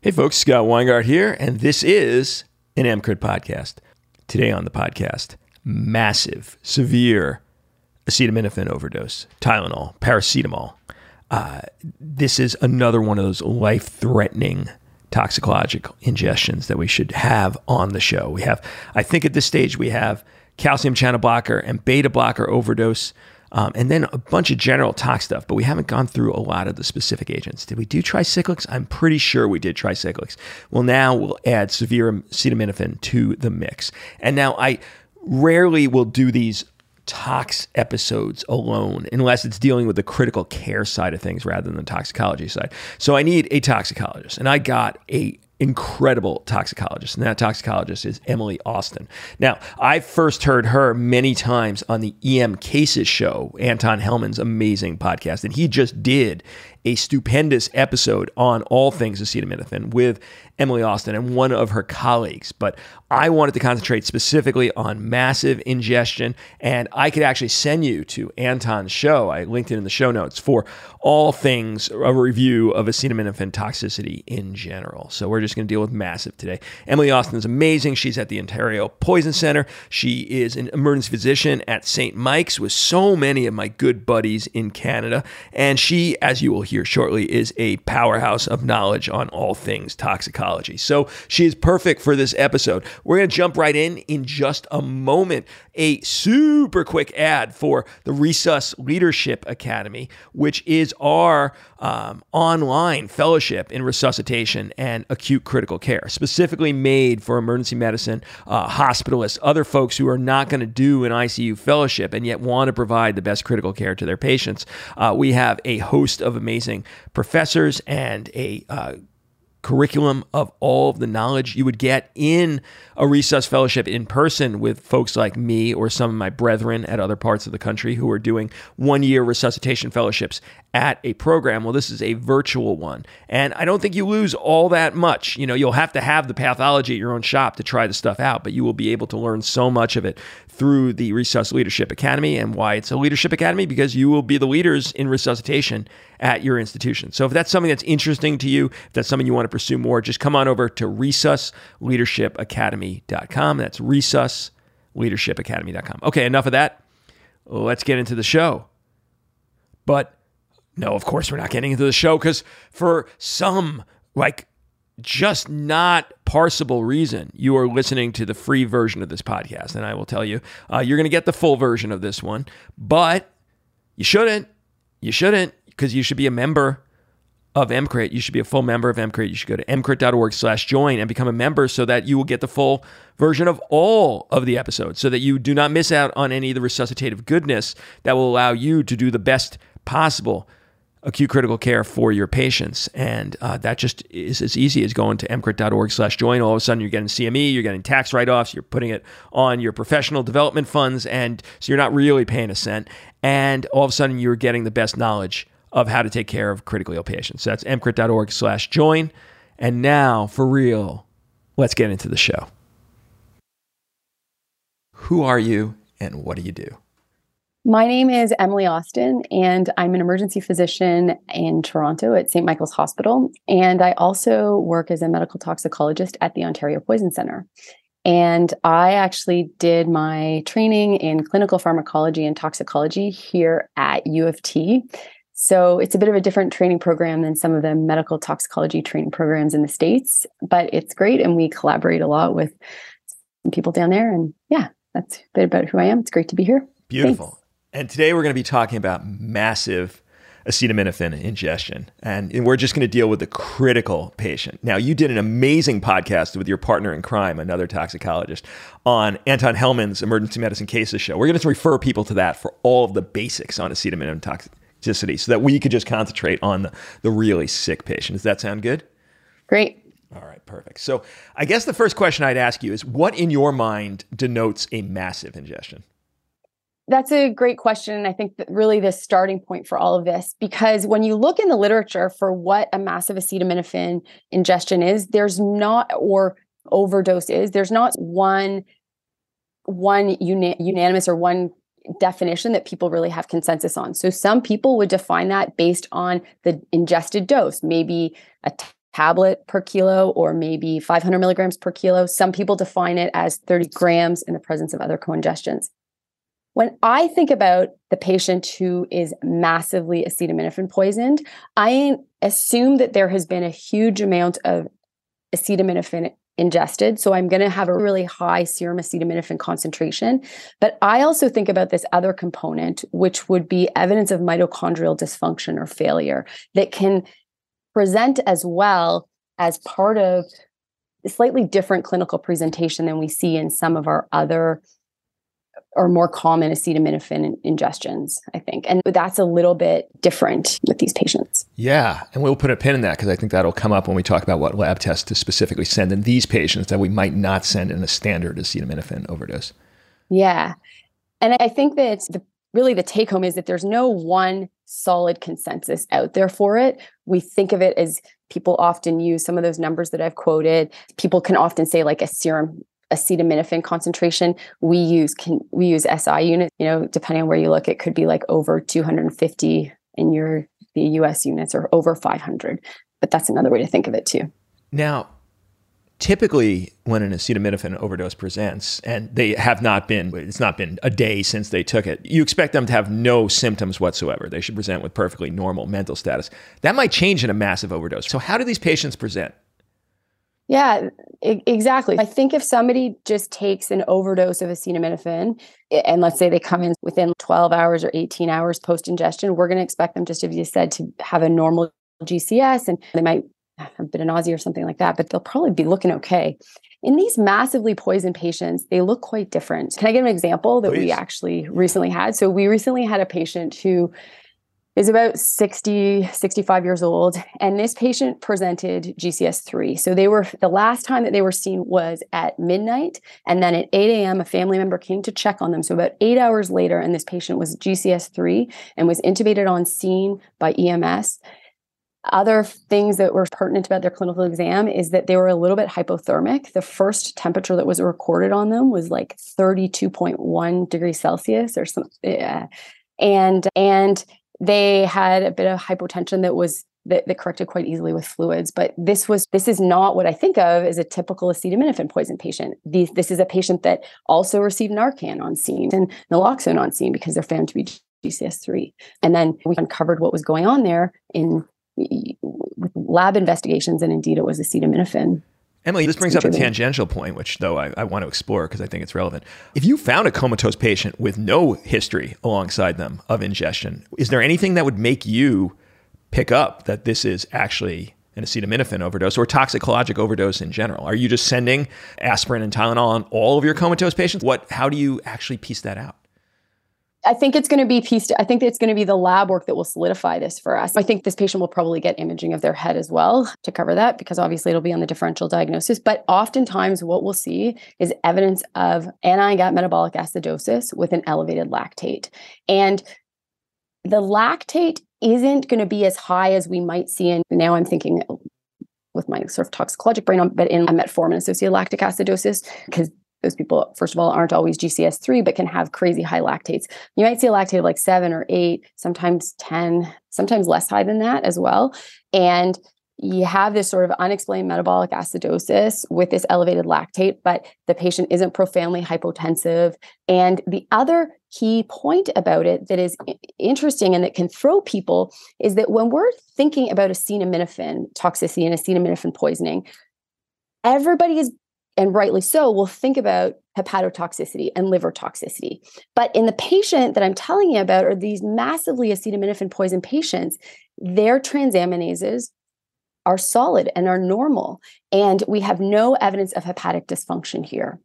Hey folks, Scott Weingart here, and this is an EMCrit podcast. Today on the podcast, massive, severe acetaminophen overdose, Tylenol, paracetamol. Uh, this is another one of those life threatening toxicological ingestions that we should have on the show. We have, I think at this stage, we have calcium channel blocker and beta blocker overdose. Um, and then a bunch of general tox stuff, but we haven't gone through a lot of the specific agents. Did we do tricyclics? I'm pretty sure we did tricyclics. Well, now we'll add severe acetaminophen to the mix. And now I rarely will do these tox episodes alone unless it's dealing with the critical care side of things rather than the toxicology side. So I need a toxicologist, and I got a incredible toxicologist, and that toxicologist is Emily Austin. Now, I first heard her many times on the EM Cases show, Anton Helman's amazing podcast, and he just did a stupendous episode on all things acetaminophen with Emily Austin and one of her colleagues. But I wanted to concentrate specifically on massive ingestion, and I could actually send you to Anton's show. I linked it in the show notes for all things a review of acetaminophen toxicity in general. So we're just going to deal with massive today. Emily Austin is amazing. She's at the Ontario Poison Center. She is an emergency physician at St. Mike's with so many of my good buddies in Canada. And she, as you will hear shortly, is a powerhouse of knowledge on all things toxicology. So she is perfect for this episode. We're going to jump right in in just a moment. A super quick ad for the Resus Leadership Academy, which is our um, online fellowship in resuscitation and acute critical care, specifically made for emergency medicine, uh, hospitalists, other folks who are not going to do an ICU fellowship and yet want to provide the best critical care to their patients. Uh, we have a host of amazing professors and a uh, curriculum of all of the knowledge you would get in a resus fellowship in person with folks like me or some of my brethren at other parts of the country who are doing one year resuscitation fellowships at a program. Well, this is a virtual one. And I don't think you lose all that much. You know, you'll have to have the pathology at your own shop to try the stuff out, but you will be able to learn so much of it through the Resus Leadership Academy. And why it's a leadership academy? Because you will be the leaders in resuscitation at your institution. So if that's something that's interesting to you, if that's something you want to pursue more, just come on over to resusleadershipacademy.com. That's resusleadershipacademy.com. Okay, enough of that. Let's get into the show. But no, of course, we're not getting into the show because for some, like, just not parsable reason, you are listening to the free version of this podcast. And I will tell you, uh, you're going to get the full version of this one, but you shouldn't. You shouldn't because you should be a member of EMCrit. You should be a full member of EMCrit. You should go to emcrit.org slash join and become a member so that you will get the full version of all of the episodes so that you do not miss out on any of the resuscitative goodness that will allow you to do the best possible acute critical care for your patients. And uh, that just is as easy as going to emcrit.org slash join. All of a sudden, you're getting CME, you're getting tax write offs, you're putting it on your professional development funds. And so you're not really paying a cent. And all of a sudden, you're getting the best knowledge of how to take care of critically ill patients. So that's emcrit.org slash join. And now, for real, let's get into the show. Who are you and what do you do? My name is Emily Austin, and I'm an emergency physician in Toronto at St. Michael's Hospital. And I also work as a medical toxicologist at the Ontario Poison Center. And I actually did my training in clinical pharmacology and toxicology here at U of T. So it's a bit of a different training program than some of the medical toxicology training programs in the States, but it's great. And we collaborate a lot with people down there. And yeah, that's a bit about who I am. It's great to be here. Beautiful. Thanks. And today we're going to be talking about massive acetaminophen ingestion. And we're just going to deal with the critical patient. Now, you did an amazing podcast with your partner in crime, another toxicologist, on Anton Helman's Emergency Medicine Cases show. We're going to refer people to that for all of the basics on acetaminophen toxicity so that we could just concentrate on the, the really sick patient. Does that sound good? Great. All right, perfect. So I guess the first question I'd ask you is what in your mind denotes a massive ingestion? That's a great question. And I think that really the starting point for all of this, because when you look in the literature for what a massive acetaminophen ingestion is, there's not, or overdose is, there's not one, one uni- unanimous or one definition that people really have consensus on. So some people would define that based on the ingested dose, maybe a tablet per kilo or maybe 500 milligrams per kilo. Some people define it as 30 grams in the presence of other co-ingestions. When I think about the patient who is massively acetaminophen poisoned, I assume that there has been a huge amount of acetaminophen ingested. So I'm going to have a really high serum acetaminophen concentration. But I also think about this other component, which would be evidence of mitochondrial dysfunction or failure that can present as well as part of a slightly different clinical presentation than we see in some of our other or more common acetaminophen ingestions, I think. And that's a little bit different with these patients. Yeah. And we'll put a pin in that because I think that'll come up when we talk about what lab tests to specifically send in these patients that we might not send in a standard acetaminophen overdose. Yeah. And I think that the, really the take home is that there's no one solid consensus out there for it. We think of it as people often use some of those numbers that I've quoted. People can often say like a serum acetaminophen concentration we use can we use SI units you know depending on where you look it could be like over 250 in your the US units are over 500 but that's another way to think of it too. Now typically when an acetaminophen overdose presents and they have not been it's not been a day since they took it you expect them to have no symptoms whatsoever. They should present with perfectly normal mental status. That might change in a massive overdose. So how do these patients present yeah, I- exactly. I think if somebody just takes an overdose of acetaminophen, and let's say they come in within 12 hours or 18 hours post ingestion, we're going to expect them, just as you said, to have a normal GCS and they might have a bit of nausea or something like that, but they'll probably be looking okay. In these massively poisoned patients, they look quite different. Can I give an example that Please. we actually recently had? So, we recently had a patient who is about 60, 65 years old. And this patient presented GCS3. So they were, the last time that they were seen was at midnight. And then at 8 a.m., a family member came to check on them. So about eight hours later, and this patient was GCS3 and was intubated on scene by EMS. Other things that were pertinent about their clinical exam is that they were a little bit hypothermic. The first temperature that was recorded on them was like 32.1 degrees Celsius or something. Yeah. And and they had a bit of hypotension that was that, that, corrected quite easily with fluids. But this was this is not what I think of as a typical acetaminophen poison patient. These, this is a patient that also received Narcan on scene and naloxone on scene because they're found to be GCS3. And then we uncovered what was going on there in lab investigations, and indeed it was acetaminophen. Emily, this brings up a tangential point, which though I, I want to explore because I think it's relevant. If you found a comatose patient with no history alongside them of ingestion, is there anything that would make you pick up that this is actually an acetaminophen overdose or toxicologic overdose in general? Are you just sending aspirin and Tylenol on all of your comatose patients? What? How do you actually piece that out? I think it's going to be pieced. I think it's going to be the lab work that will solidify this for us. I think this patient will probably get imaging of their head as well to cover that because obviously it'll be on the differential diagnosis. But oftentimes, what we'll see is evidence of anion gap metabolic acidosis with an elevated lactate. And the lactate isn't going to be as high as we might see. And now I'm thinking with my sort of toxicologic brain, but in metformin associated lactic acidosis, because those people, first of all, aren't always GCS3, but can have crazy high lactates. You might see a lactate of like seven or eight, sometimes 10, sometimes less high than that as well. And you have this sort of unexplained metabolic acidosis with this elevated lactate, but the patient isn't profoundly hypotensive. And the other key point about it that is interesting and that can throw people is that when we're thinking about acetaminophen toxicity and acetaminophen poisoning, everybody is and rightly so, will think about hepatotoxicity and liver toxicity. But in the patient that I'm telling you about are these massively acetaminophen poison patients, their transaminases are solid and are normal. And we have no evidence of hepatic dysfunction here.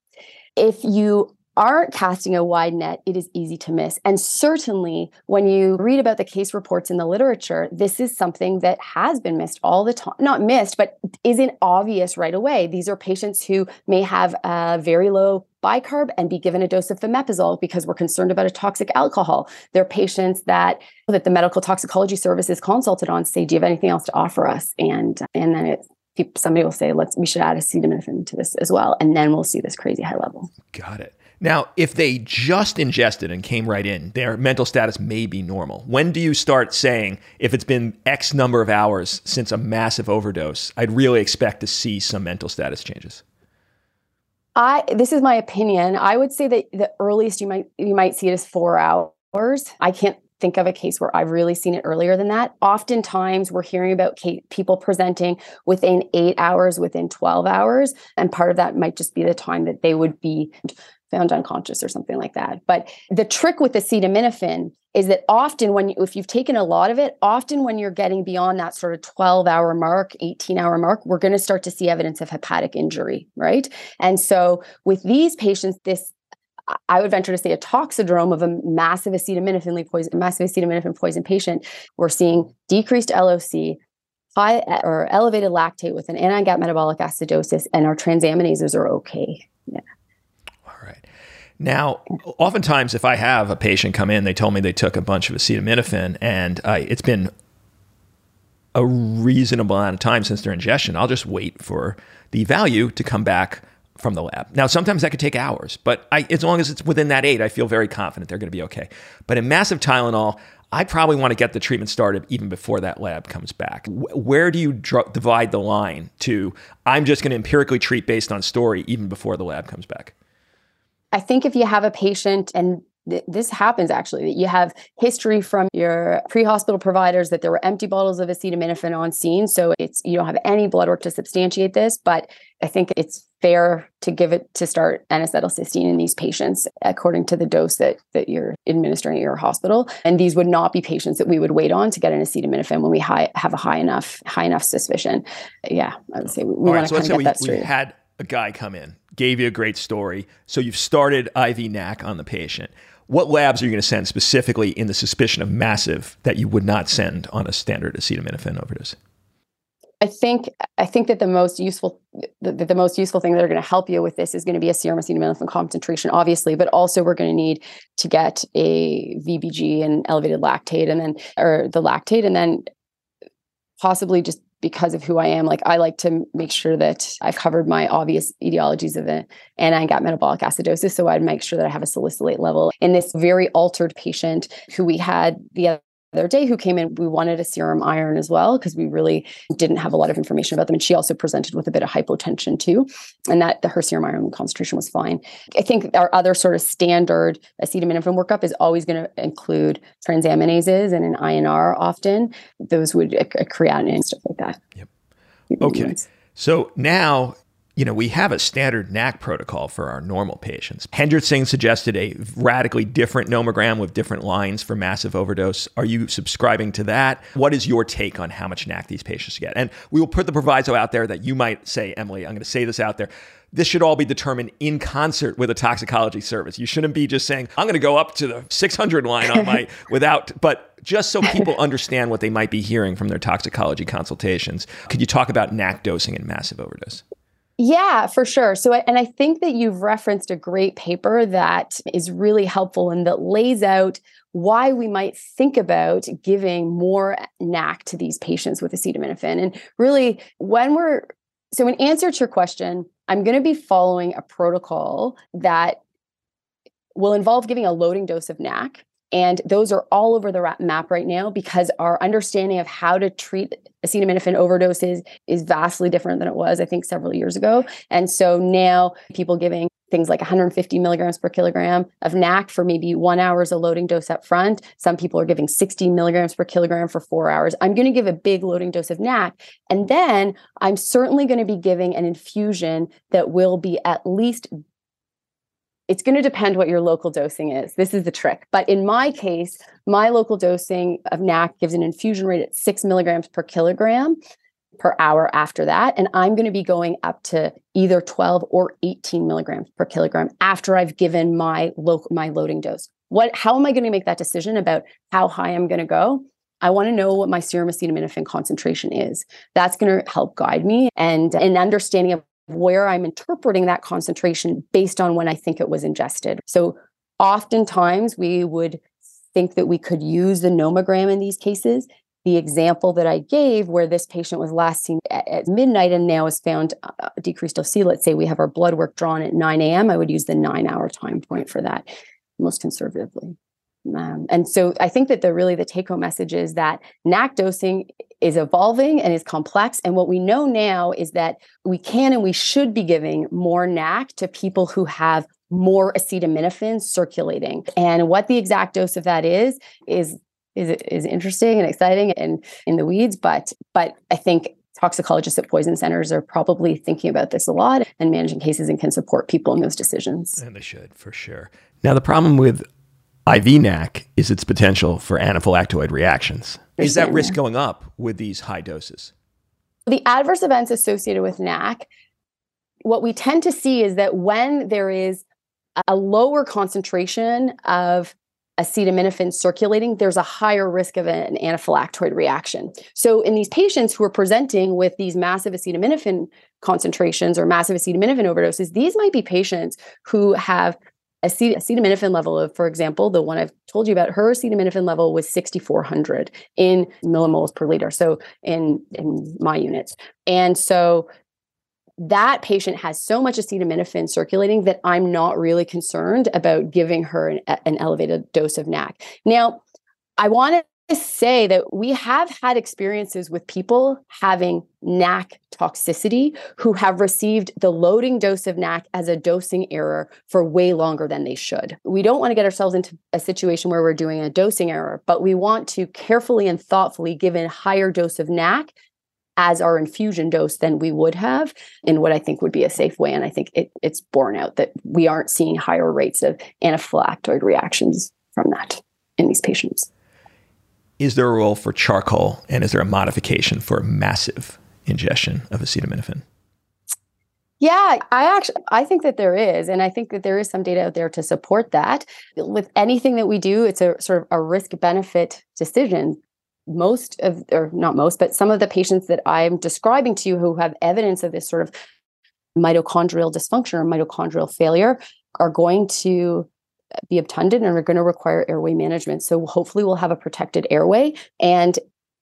If you aren't casting a wide net, it is easy to miss. And certainly, when you read about the case reports in the literature, this is something that has been missed all the time. Not missed, but isn't obvious right away. These are patients who may have a very low bicarb and be given a dose of fomepizole because we're concerned about a toxic alcohol. They're patients that that the medical toxicology service is consulted on say, do you have anything else to offer us? And and then it somebody will say, let's we should add acetaminophen to this as well, and then we'll see this crazy high level. Got it. Now, if they just ingested and came right in, their mental status may be normal. When do you start saying, if it's been X number of hours since a massive overdose, I'd really expect to see some mental status changes? I this is my opinion. I would say that the earliest you might you might see it is four hours. I can't think of a case where I've really seen it earlier than that. Oftentimes, we're hearing about people presenting within eight hours, within 12 hours. And part of that might just be the time that they would be found unconscious or something like that. But the trick with acetaminophen is that often when you, if you've taken a lot of it, often when you're getting beyond that sort of 12 hour mark, 18 hour mark, we're going to start to see evidence of hepatic injury, right? And so with these patients, this I would venture to say a toxidrome of a massive acetaminophen poison, massive acetaminophen poison patient, we're seeing decreased LOC, high or elevated lactate with an anion gap metabolic acidosis, and our transaminases are okay. Yeah. All right. Now, oftentimes, if I have a patient come in, they told me they took a bunch of acetaminophen, and it's been a reasonable amount of time since their ingestion. I'll just wait for the value to come back from the lab. Now, sometimes that could take hours, but I, as long as it's within that eight, I feel very confident they're going to be okay. But in massive Tylenol, I probably want to get the treatment started even before that lab comes back. Where do you dr- divide the line to I'm just going to empirically treat based on story even before the lab comes back? I think if you have a patient and this happens actually that you have history from your pre-hospital providers that there were empty bottles of acetaminophen on scene so it's you don't have any blood work to substantiate this but i think it's fair to give it to start N-acetylcysteine in these patients according to the dose that that you're administering at your hospital. And these would not be patients that we would wait on to get an acetaminophen when we high, have a high enough high enough suspicion. Yeah i would say we, we want to so kind of get that straight. we had a guy come in gave you a great story. So you've started iv nac on the patient. What labs are you going to send specifically in the suspicion of massive that you would not send on a standard acetaminophen overdose? I think I think that the most useful the, the most useful thing that are going to help you with this is going to be a serum acetaminophen concentration, obviously, but also we're going to need to get a VBG and elevated lactate, and then or the lactate, and then possibly just because of who I am, like I like to make sure that I've covered my obvious etiologies of the anion-gap metabolic acidosis. So I'd make sure that I have a salicylate level in this very altered patient who we had the other day who came in, we wanted a serum iron as well because we really didn't have a lot of information about them. And she also presented with a bit of hypotension too, and that the, her serum iron concentration was fine. I think our other sort of standard acetaminophen workup is always going to include transaminases and an INR often. Those would a, a creatinine and stuff like that. Yep. Okay. So now you know, we have a standard NAC protocol for our normal patients. Hendrickson suggested a radically different nomogram with different lines for massive overdose. Are you subscribing to that? What is your take on how much NAC these patients get? And we will put the proviso out there that you might say, Emily, I'm going to say this out there. This should all be determined in concert with a toxicology service. You shouldn't be just saying, I'm going to go up to the 600 line on my without, but just so people understand what they might be hearing from their toxicology consultations. Could you talk about NAC dosing and massive overdose? Yeah, for sure. So, and I think that you've referenced a great paper that is really helpful and that lays out why we might think about giving more NAC to these patients with acetaminophen. And really, when we're so, in answer to your question, I'm going to be following a protocol that will involve giving a loading dose of NAC and those are all over the map right now because our understanding of how to treat acetaminophen overdoses is vastly different than it was, I think, several years ago. And so now people giving things like 150 milligrams per kilogram of NAC for maybe one hour as a loading dose up front. Some people are giving 60 milligrams per kilogram for four hours. I'm going to give a big loading dose of NAC. And then I'm certainly going to be giving an infusion that will be at least it's going to depend what your local dosing is. This is the trick. But in my case, my local dosing of NAC gives an infusion rate at six milligrams per kilogram per hour after that. And I'm going to be going up to either 12 or 18 milligrams per kilogram after I've given my local my loading dose. What how am I going to make that decision about how high I'm going to go? I want to know what my serum acetaminophen concentration is. That's going to help guide me and an understanding of where I'm interpreting that concentration based on when I think it was ingested. So oftentimes we would think that we could use the nomogram in these cases. the example that I gave, where this patient was last seen at, at midnight and now is found uh, decreased OC, let's say we have our blood work drawn at 9 a.m., I would use the nine hour time point for that most conservatively. Um, and so I think that the really the take home message is that NAC dosing is evolving and is complex. And what we know now is that we can and we should be giving more NAC to people who have more acetaminophen circulating. And what the exact dose of that is is is is interesting and exciting and in the weeds. But but I think toxicologists at poison centers are probably thinking about this a lot and managing cases and can support people in those decisions. And they should for sure. Now the problem with IV NAC is its potential for anaphylactoid reactions. Is that risk going up with these high doses? The adverse events associated with NAC, what we tend to see is that when there is a lower concentration of acetaminophen circulating, there's a higher risk of an anaphylactoid reaction. So, in these patients who are presenting with these massive acetaminophen concentrations or massive acetaminophen overdoses, these might be patients who have acetaminophen level of, for example, the one I've told you about, her acetaminophen level was 6,400 in millimoles per liter. So in in my units, and so that patient has so much acetaminophen circulating that I'm not really concerned about giving her an, an elevated dose of NAC. Now, I want to say that we have had experiences with people having NAC toxicity who have received the loading dose of NAC as a dosing error for way longer than they should. We don't want to get ourselves into a situation where we're doing a dosing error, but we want to carefully and thoughtfully give a higher dose of NAC as our infusion dose than we would have in what I think would be a safe way. And I think it, it's borne out that we aren't seeing higher rates of anaphylactoid reactions from that in these patients is there a role for charcoal and is there a modification for massive ingestion of acetaminophen? Yeah, I actually I think that there is and I think that there is some data out there to support that. With anything that we do, it's a sort of a risk benefit decision. Most of or not most, but some of the patients that I'm describing to you who have evidence of this sort of mitochondrial dysfunction or mitochondrial failure are going to be obtunded and are going to require airway management. So hopefully we'll have a protected airway and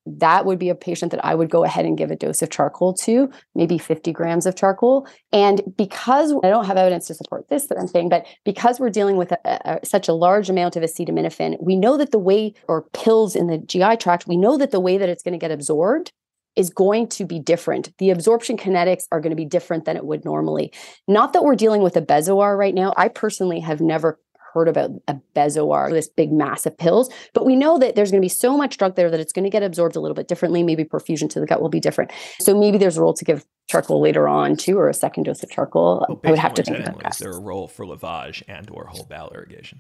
that would be a patient that I would go ahead and give a dose of charcoal to, maybe 50 grams of charcoal. And because I don't have evidence to support this that I'm saying, but because we're dealing with a, a, such a large amount of acetaminophen, we know that the way, or pills in the GI tract, we know that the way that it's going to get absorbed is going to be different. The absorption kinetics are going to be different than it would normally. Not that we're dealing with a bezoar right now. I personally have never heard about a bezoar, this big mass of pills, but we know that there's going to be so much drug there that it's going to get absorbed a little bit differently. Maybe perfusion to the gut will be different. So maybe there's a role to give charcoal later on too, or a second dose of charcoal. Well, I would have to think about that. Is there a role for lavage and or whole bowel irrigation?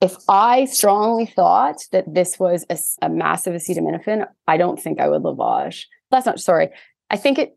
If I strongly thought that this was a, a massive acetaminophen, I don't think I would lavage. That's not sorry. I think it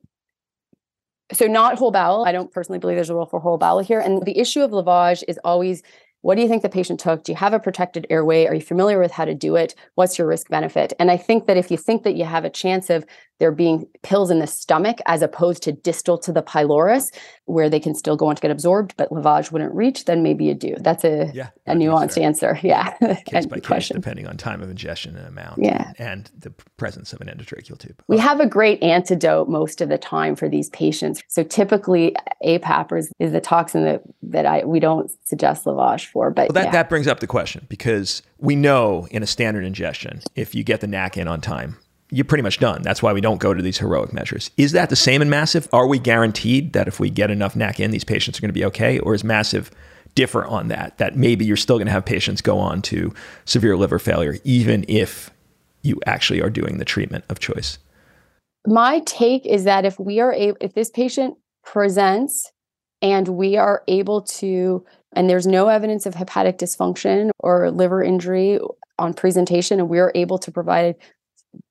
so not whole bowel. I don't personally believe there's a role for whole bowel here. And the issue of lavage is always what do you think the patient took? Do you have a protected airway? Are you familiar with how to do it? What's your risk benefit? And I think that if you think that you have a chance of there being pills in the stomach as opposed to distal to the pylorus, where they can still go on to get absorbed, but lavage wouldn't reach, then maybe you do. That's a, yeah, a nuanced answer. Yeah. Case by case, question. depending on time of ingestion and amount yeah. and, and the presence of an endotracheal tube. We have a great antidote most of the time for these patients. So typically APAP is, is the toxin that, that I we don't suggest lavage for. But well, that, yeah. that brings up the question because we know in a standard ingestion, if you get the NAC in on time, you're pretty much done. That's why we don't go to these heroic measures. Is that the same in massive? Are we guaranteed that if we get enough NAC in, these patients are going to be okay? Or is massive differ on that? That maybe you're still going to have patients go on to severe liver failure, even if you actually are doing the treatment of choice? My take is that if we are able, if this patient presents and we are able to, and there's no evidence of hepatic dysfunction or liver injury on presentation, and we are able to provide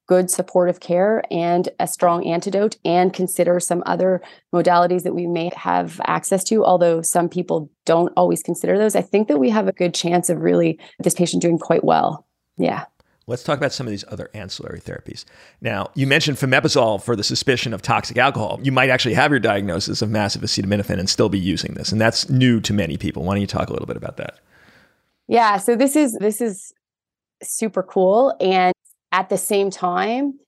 good supportive care and a strong antidote and consider some other modalities that we may have access to although some people don't always consider those. I think that we have a good chance of really this patient doing quite well. Yeah Let's talk about some of these other ancillary therapies. Now, you mentioned fomepizole for the suspicion of toxic alcohol. You might actually have your diagnosis of massive acetaminophen and still be using this, and that's new to many people. Why don't you talk a little bit about that? Yeah, so this is this is super cool and at the same time,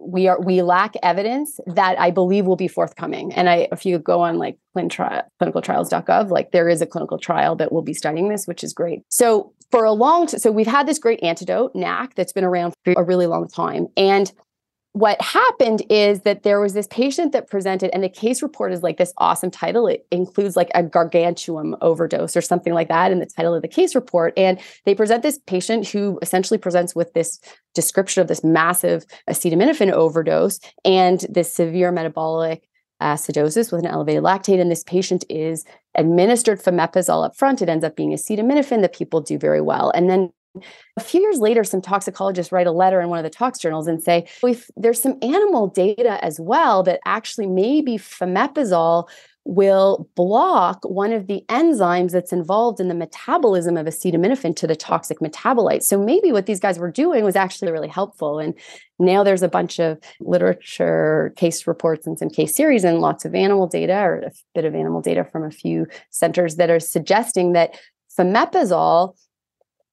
we are we lack evidence that I believe will be forthcoming. And I, if you go on like clinicaltrials.gov, like there is a clinical trial that will be studying this, which is great. So for a long, t- so we've had this great antidote, NAC, that's been around for a really long time, and what happened is that there was this patient that presented, and the case report is like this awesome title. It includes like a gargantuan overdose or something like that in the title of the case report. And they present this patient who essentially presents with this description of this massive acetaminophen overdose and this severe metabolic acidosis with an elevated lactate. And this patient is administered fomepizole up front. It ends up being acetaminophen that people do very well. And then a few years later, some toxicologists write a letter in one of the tox journals and say, there's some animal data as well that actually maybe fomepizole will block one of the enzymes that's involved in the metabolism of acetaminophen to the toxic metabolite. So maybe what these guys were doing was actually really helpful. And now there's a bunch of literature, case reports, and some case series, and lots of animal data or a bit of animal data from a few centers that are suggesting that fomepizole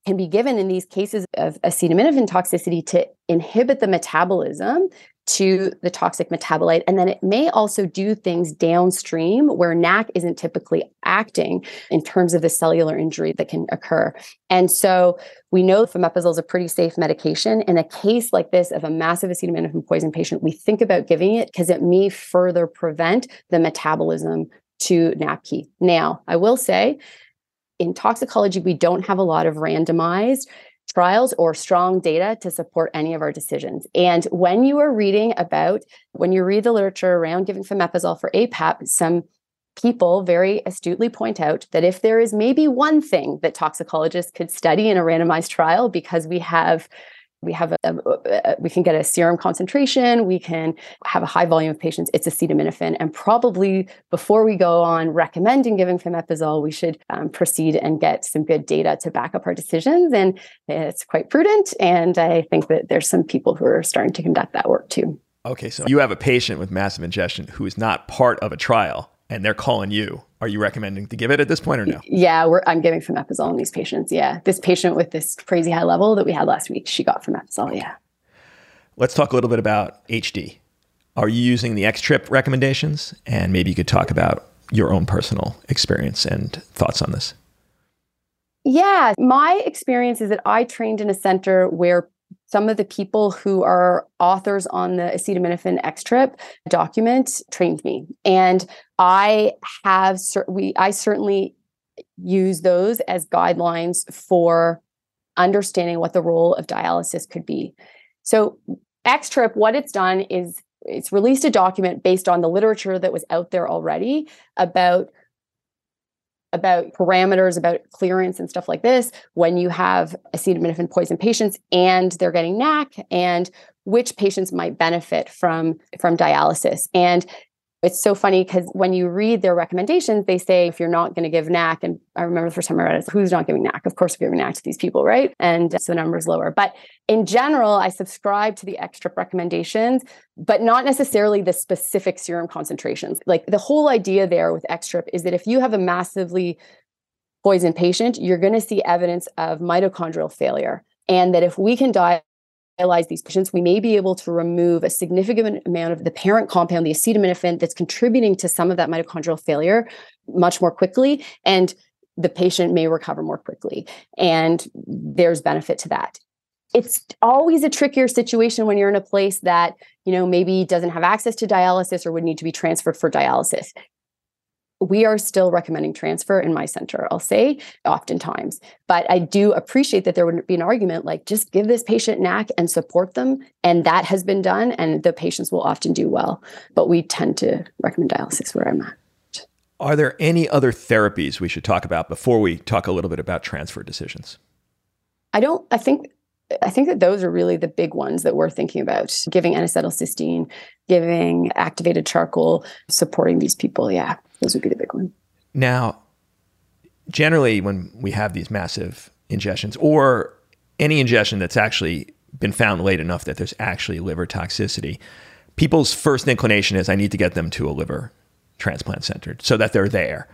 can be given in these cases of acetaminophen toxicity to inhibit the metabolism to the toxic metabolite. And then it may also do things downstream where NAC isn't typically acting in terms of the cellular injury that can occur. And so we know fomepizole is a pretty safe medication. In a case like this of a massive acetaminophen poison patient, we think about giving it because it may further prevent the metabolism to NAPQ. Now, I will say in toxicology, we don't have a lot of randomized trials or strong data to support any of our decisions. And when you are reading about, when you read the literature around giving fomepizole for APAP, some people very astutely point out that if there is maybe one thing that toxicologists could study in a randomized trial because we have we have a, a, a, we can get a serum concentration we can have a high volume of patients it's acetaminophen and probably before we go on recommending giving fomepizole we should um, proceed and get some good data to back up our decisions and it's quite prudent and i think that there's some people who are starting to conduct that work too. Okay so you have a patient with massive ingestion who is not part of a trial and they're calling you, are you recommending to give it at this point or no? Yeah, I'm giving fomepizole in these patients. Yeah, this patient with this crazy high level that we had last week, she got fomepizole. Okay. Yeah. Let's talk a little bit about HD. Are you using the EXTRIP recommendations? And maybe you could talk about your own personal experience and thoughts on this. Yeah, my experience is that I trained in a center where some of the people who are authors on the acetaminophen EXTRIP document trained me, and I have we I certainly use those as guidelines for understanding what the role of dialysis could be. So EXTRIP, what it's done is it's released a document based on the literature that was out there already about about parameters about clearance and stuff like this when you have acetaminophen poison patients and they're getting NAC and which patients might benefit from from dialysis. And it's so funny because when you read their recommendations, they say if you're not going to give NAC, and I remember the first time I read it, who's not giving NAC? Of course, we're giving NAC to these people, right? And so the number is lower. But in general, I subscribe to the X recommendations, but not necessarily the specific serum concentrations. Like the whole idea there with EXTRIP is that if you have a massively poisoned patient, you're going to see evidence of mitochondrial failure. And that if we can diet these patients, we may be able to remove a significant amount of the parent compound, the acetaminophen, that's contributing to some of that mitochondrial failure much more quickly. And the patient may recover more quickly. And there's benefit to that. It's always a trickier situation when you're in a place that, you know, maybe doesn't have access to dialysis or would need to be transferred for dialysis we are still recommending transfer in my center, I'll say oftentimes. But I do appreciate that there would be an argument like just give this patient NAC and support them. And that has been done, and the patients will often do well. But we tend to recommend dialysis where I'm at. Are there any other therapies we should talk about before we talk a little bit about transfer decisions? I don't, I think I think that those are really the big ones that we're thinking about giving N acetylcysteine, giving activated charcoal, supporting these people. Yeah. Those would be the big one. Now, generally, when we have these massive ingestions or any ingestion that's actually been found late enough that there's actually liver toxicity, people's first inclination is I need to get them to a liver transplant center so that they're there.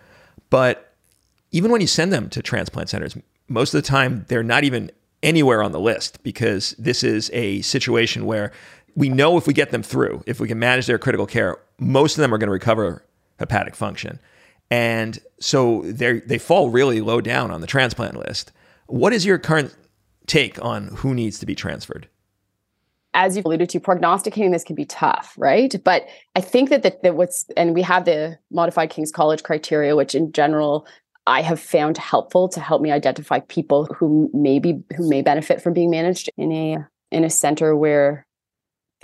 But even when you send them to transplant centers, most of the time they're not even anywhere on the list because this is a situation where we know if we get them through, if we can manage their critical care, most of them are going to recover hepatic function. And so they they fall really low down on the transplant list. What is your current take on who needs to be transferred? As you've alluded to, prognosticating this can be tough, right? But I think that, that, that what's, and we have the modified King's College criteria, which in general I have found helpful to help me identify people who maybe who may benefit from being managed in a in a center where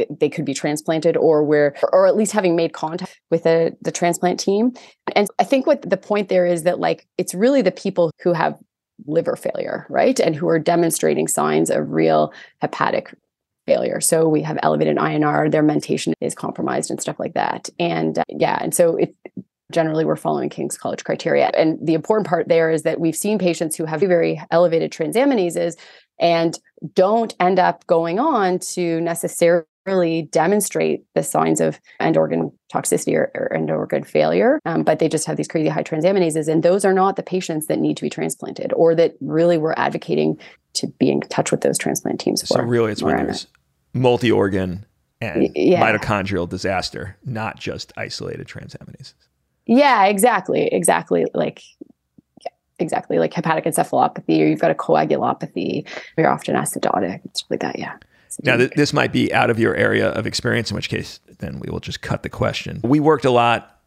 they could be transplanted or where or at least having made contact with a, the transplant team. And i think what the point there is that like it's really the people who have liver failure right? And who are demonstrating signs of real hepatic failure. So we have elevated inr their mentation is compromised and stuff like that. And uh, yeah and so it generally we're following king's college criteria. And the important part there is that we've seen patients who have very elevated transaminases and don't end up going on to necessarily really demonstrate the signs of end organ toxicity or, or end organ failure, um, but they just have these crazy high transaminases. And those are not the patients that need to be transplanted or that really we're advocating to be in touch with those transplant teams for. So, really, it's when there's multi organ and yeah. mitochondrial disaster, not just isolated transaminases. Yeah, exactly. Exactly. Like, exactly like hepatic encephalopathy or you've got a coagulopathy you're often acidotic stuff like that yeah now, th- this might be out of your area of experience, in which case, then we will just cut the question. We worked a lot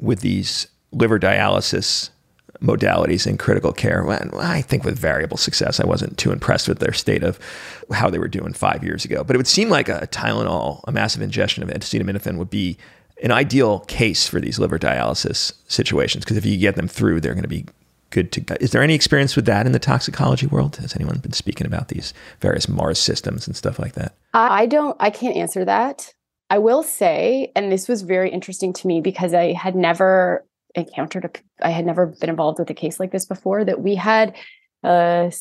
with these liver dialysis modalities in critical care. I think with variable success. I wasn't too impressed with their state of how they were doing five years ago. But it would seem like a Tylenol, a massive ingestion of acetaminophen, would be an ideal case for these liver dialysis situations because if you get them through, they're going to be good to go. Is there any experience with that in the toxicology world? Has anyone been speaking about these various Mars systems and stuff like that? I don't, I can't answer that. I will say, and this was very interesting to me because I had never encountered a, I had never been involved with a case like this before, that we had a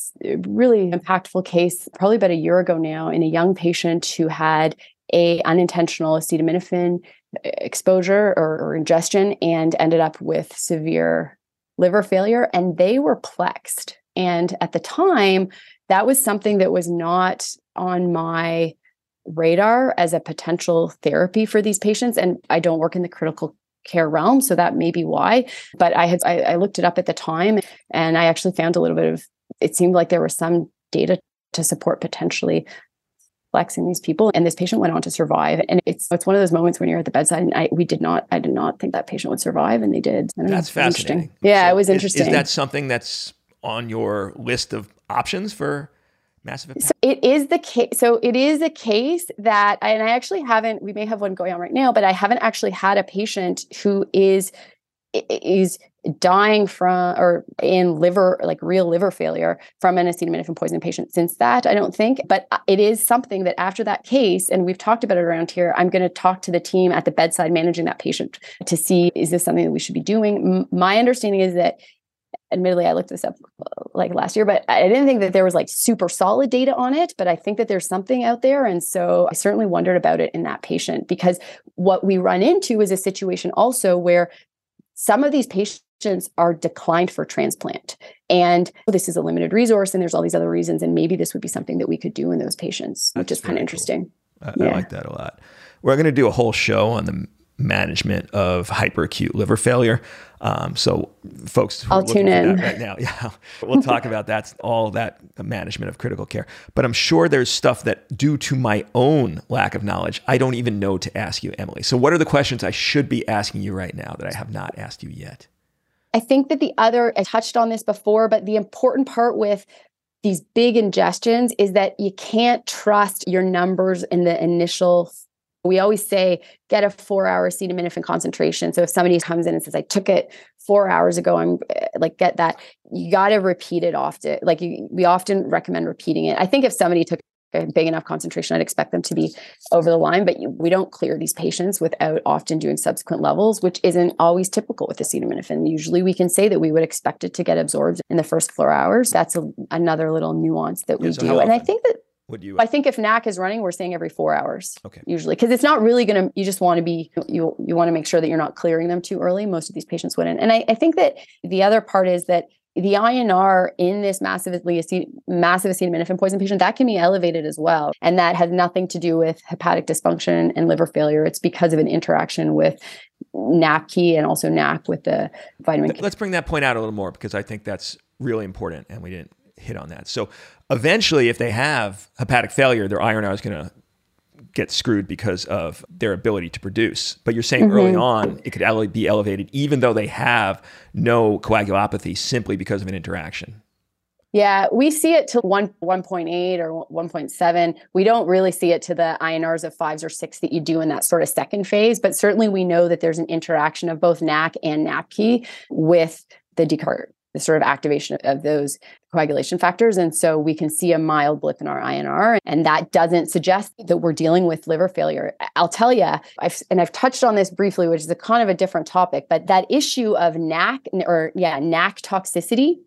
really impactful case probably about a year ago now in a young patient who had a unintentional acetaminophen uh, exposure or, or ingestion and ended up with severe liver failure and they were plexed. And at the time, that was something that was not on my radar as a potential therapy for these patients. And I don't work in the critical care realm, so that may be why. But I had I, I looked it up at the time, and I actually found a little bit of. It seemed like there was some data to support potentially plexing these people and this patient went on to survive. And it's it's one of those moments when you're at the bedside and I we did not I did not think that patient would survive and they did. And that's fascinating. Yeah so it was interesting is, is, that something that's on your list of options for massive so it is the case so it is a case that and I actually haven't we may have one going on right now but I haven't actually had a patient who is is dying from or in liver like real liver failure from an acetaminophen poisoning patient since that i don't think. But uh, it is something that after that case and we've talked about it around here i'm going to talk to the team at the bedside managing that patient to see is this something that we should be doing? My understanding is that admittedly i looked this up like last year but i didn't think that there was like super solid data on it but i think that there's something out there and so i certainly wondered about it in that patient because what we run into is a situation also where some of these patients are declined for transplant. And this is a limited resource, and there's all these other reasons. And maybe this would be something that we could do in those patients, That's which is kind of interesting. Cool. I, yeah. I like that a lot. We're going to do a whole show on the management of hyperacute liver failure. Um, so, folks, I'll tune in right now. Yeah, we'll talk about that. All that management of critical care. But I'm sure there's stuff that, due to my own lack of knowledge, I don't even know to ask you, Emily. So, what are the questions I should be asking you right now that I have not asked you yet? I think that the other, I touched on this before, but the important part with these big ingestions is that you can't trust your numbers in the initial we always say get a four hour acetaminophen concentration. So if somebody comes in and says, I took it four hours ago, I'm eh, like, get that. You got to repeat it often. Like you, we often recommend repeating it. I think if somebody took big enough concentration, I'd expect them to be over the line, but you, we don't clear these patients without often doing subsequent levels, which isn't always typical with acetaminophen. Usually we can say that we would expect it to get absorbed in the first four hours. That's a, another little nuance that we yeah, so do. And I think that would you? I think if NAC is running, we're saying every four hours. Okay. Usually, because it's not really going to. You just want to be. You you want to make sure that you're not clearing them too early. Most of these patients wouldn't. And I, I think that the other part is that the INR in this massively massive acetaminophen poison patient that can be elevated as well, and that has nothing to do with hepatic dysfunction and liver failure. It's because of an interaction with NAPQ and also NAC with the vitamin. K. Let's bring that point out a little more because I think that's really important, and we didn't hit on that. So eventually, if they have hepatic failure, their INR is going to get screwed because of their ability to produce. But you're saying mm-hmm. early on it could be elevated even though they have no coagulopathy simply because of an interaction. Yeah, we see it to 1 1.8 or 1.7. We don't really see it to the INRs of 5s or 6 that you do in that sort of second phase, but certainly we know that there's an interaction of both NAC and NAPQ with the decart the sort of activation of those coagulation factors. And so we can see a mild blip in our INR. And that doesn't suggest that we're dealing with liver failure. I'll tell you, I've, and I've touched on this briefly, which is a kind of a different topic, but that issue of NAC or yeah, NAC toxicity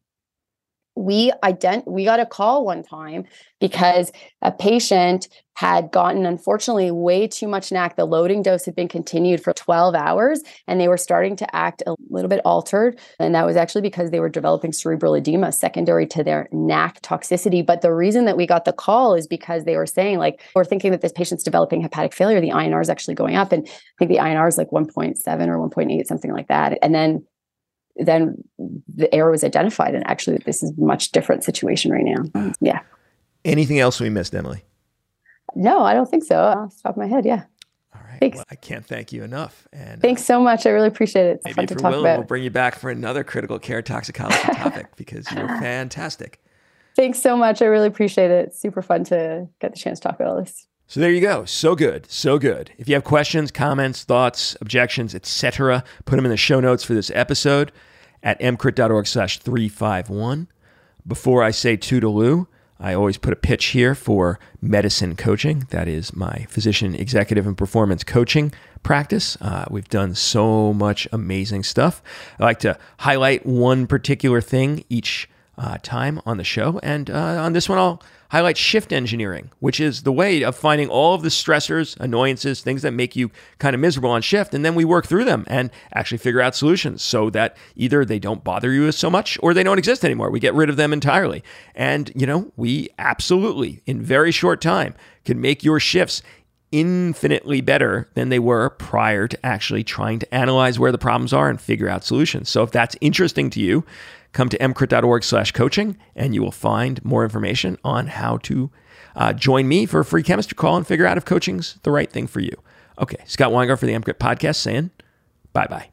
we ident- we got a call one time because a patient had gotten unfortunately way too much NAC. The loading dose had been continued for 12 hours and they were starting to act a little bit altered. And that was actually because they were developing cerebral edema secondary to their NAC toxicity. But the reason that we got the call is because they were saying, like, we're thinking that this patient's developing hepatic failure. The INR is actually going up. And I think the INR is like 1.7 or 1.8, something like that. And then then the error was identified. And actually this is a much different situation right now. Yeah. Anything else we missed emily? No i don't think so. Off the top of my head yeah. All right. Thanks. Well, i can't thank you enough. And thanks uh, so much. I really appreciate it. It's maybe fun to talk willing, about we'll bring you back for another critical care toxicology topic because you're fantastic. Thanks so much. I really appreciate it. It's super fun to get the chance to talk about all this so there you go. So good. So good. If you have questions, comments, thoughts, objections, etc., put them in the show notes for this episode at emcrit.org slash 351. Before I say toodaloo, I always put a pitch here for medicine coaching. That is my physician, executive, and performance coaching practice. Uh, we've done so much amazing stuff. I like to highlight one particular thing each uh, time on the show. And uh, on this one, I'll highlight shift engineering, which is the way of finding all of the stressors, annoyances, things that make you kind of miserable on shift. And then we work through them and actually figure out solutions so that either they don't bother you so much or they don't exist anymore. We get rid of them entirely. And, you know, we absolutely, in very short time, can make your shifts infinitely better than they were prior to actually trying to analyze where the problems are and figure out solutions. So if that's interesting to you, come to emcrit.org slash coaching and you will find more information on how to uh, join me for a free chemistry call and figure out if coaching's the right thing for you. Okay, Scott Weingart for the EMCrit podcast saying bye bye.